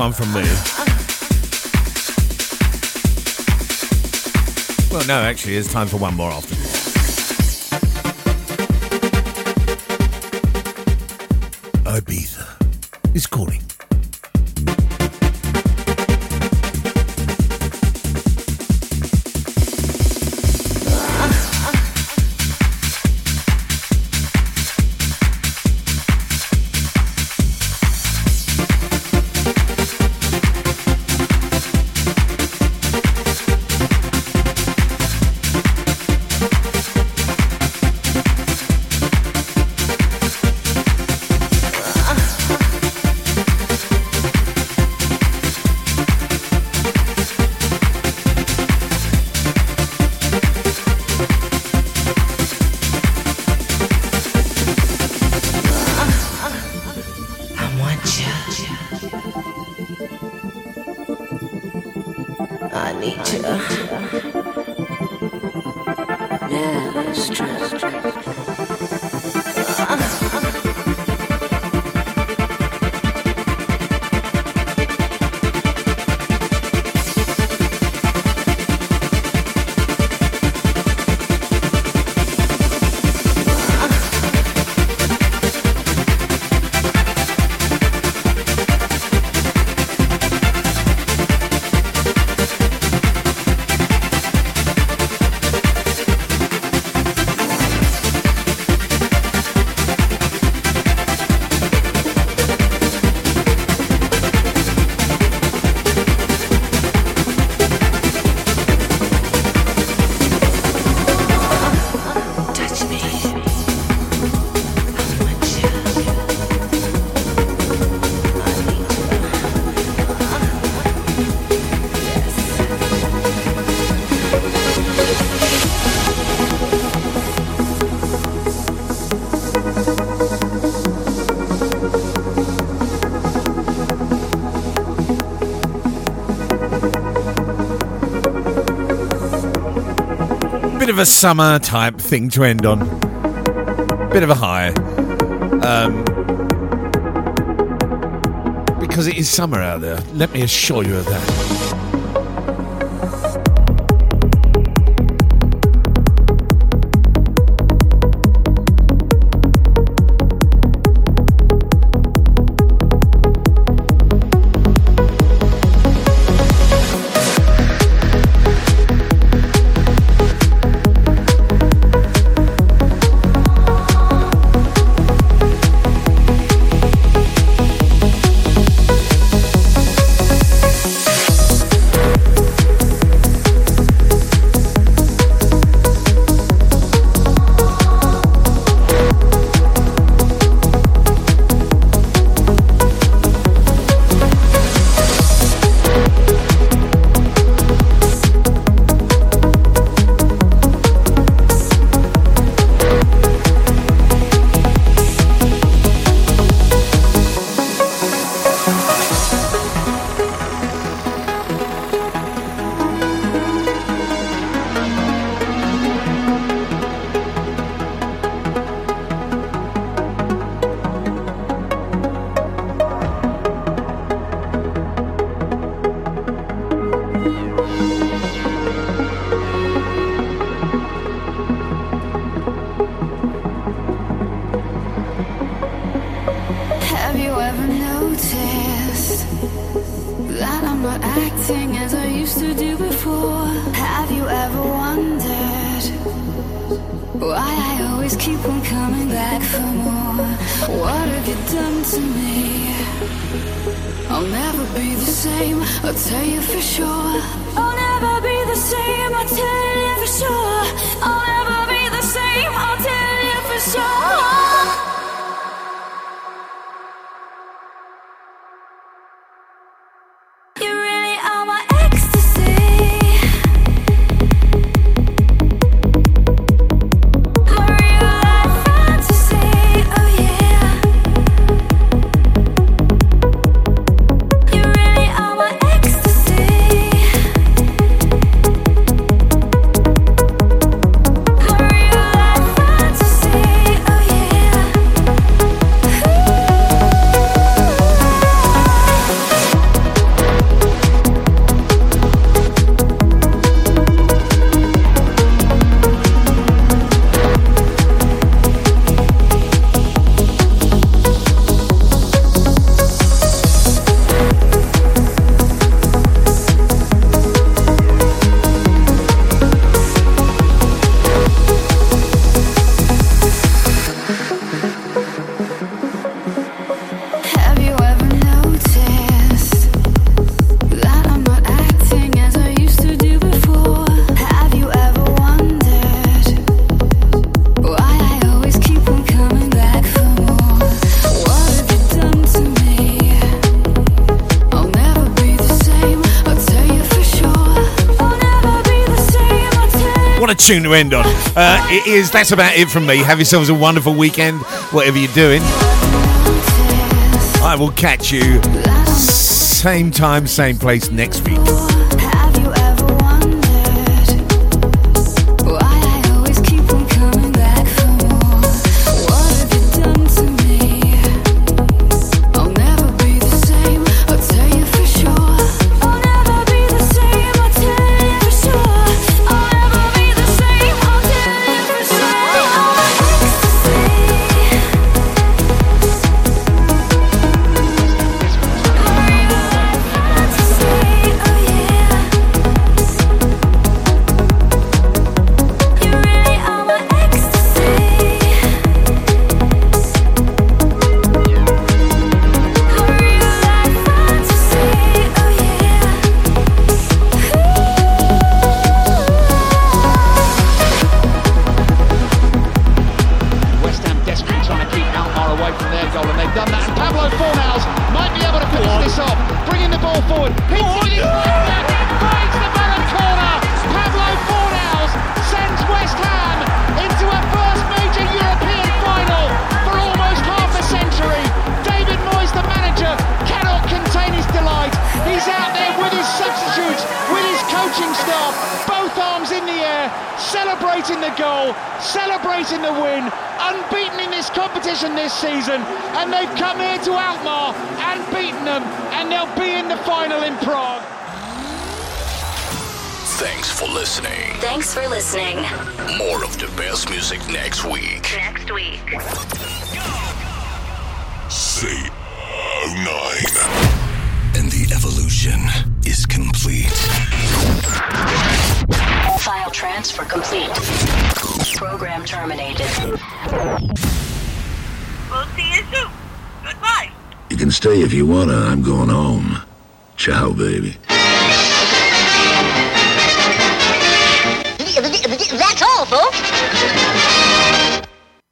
one from me. Well, no, actually, it's time for one more after this. a summer type thing to end on. Bit of a high. Um, because it is summer out there, let me assure you of that. tune to end on. Uh, it is. That's about it from me. Have yourselves a wonderful weekend, whatever you're doing. I will catch you same time, same place next week.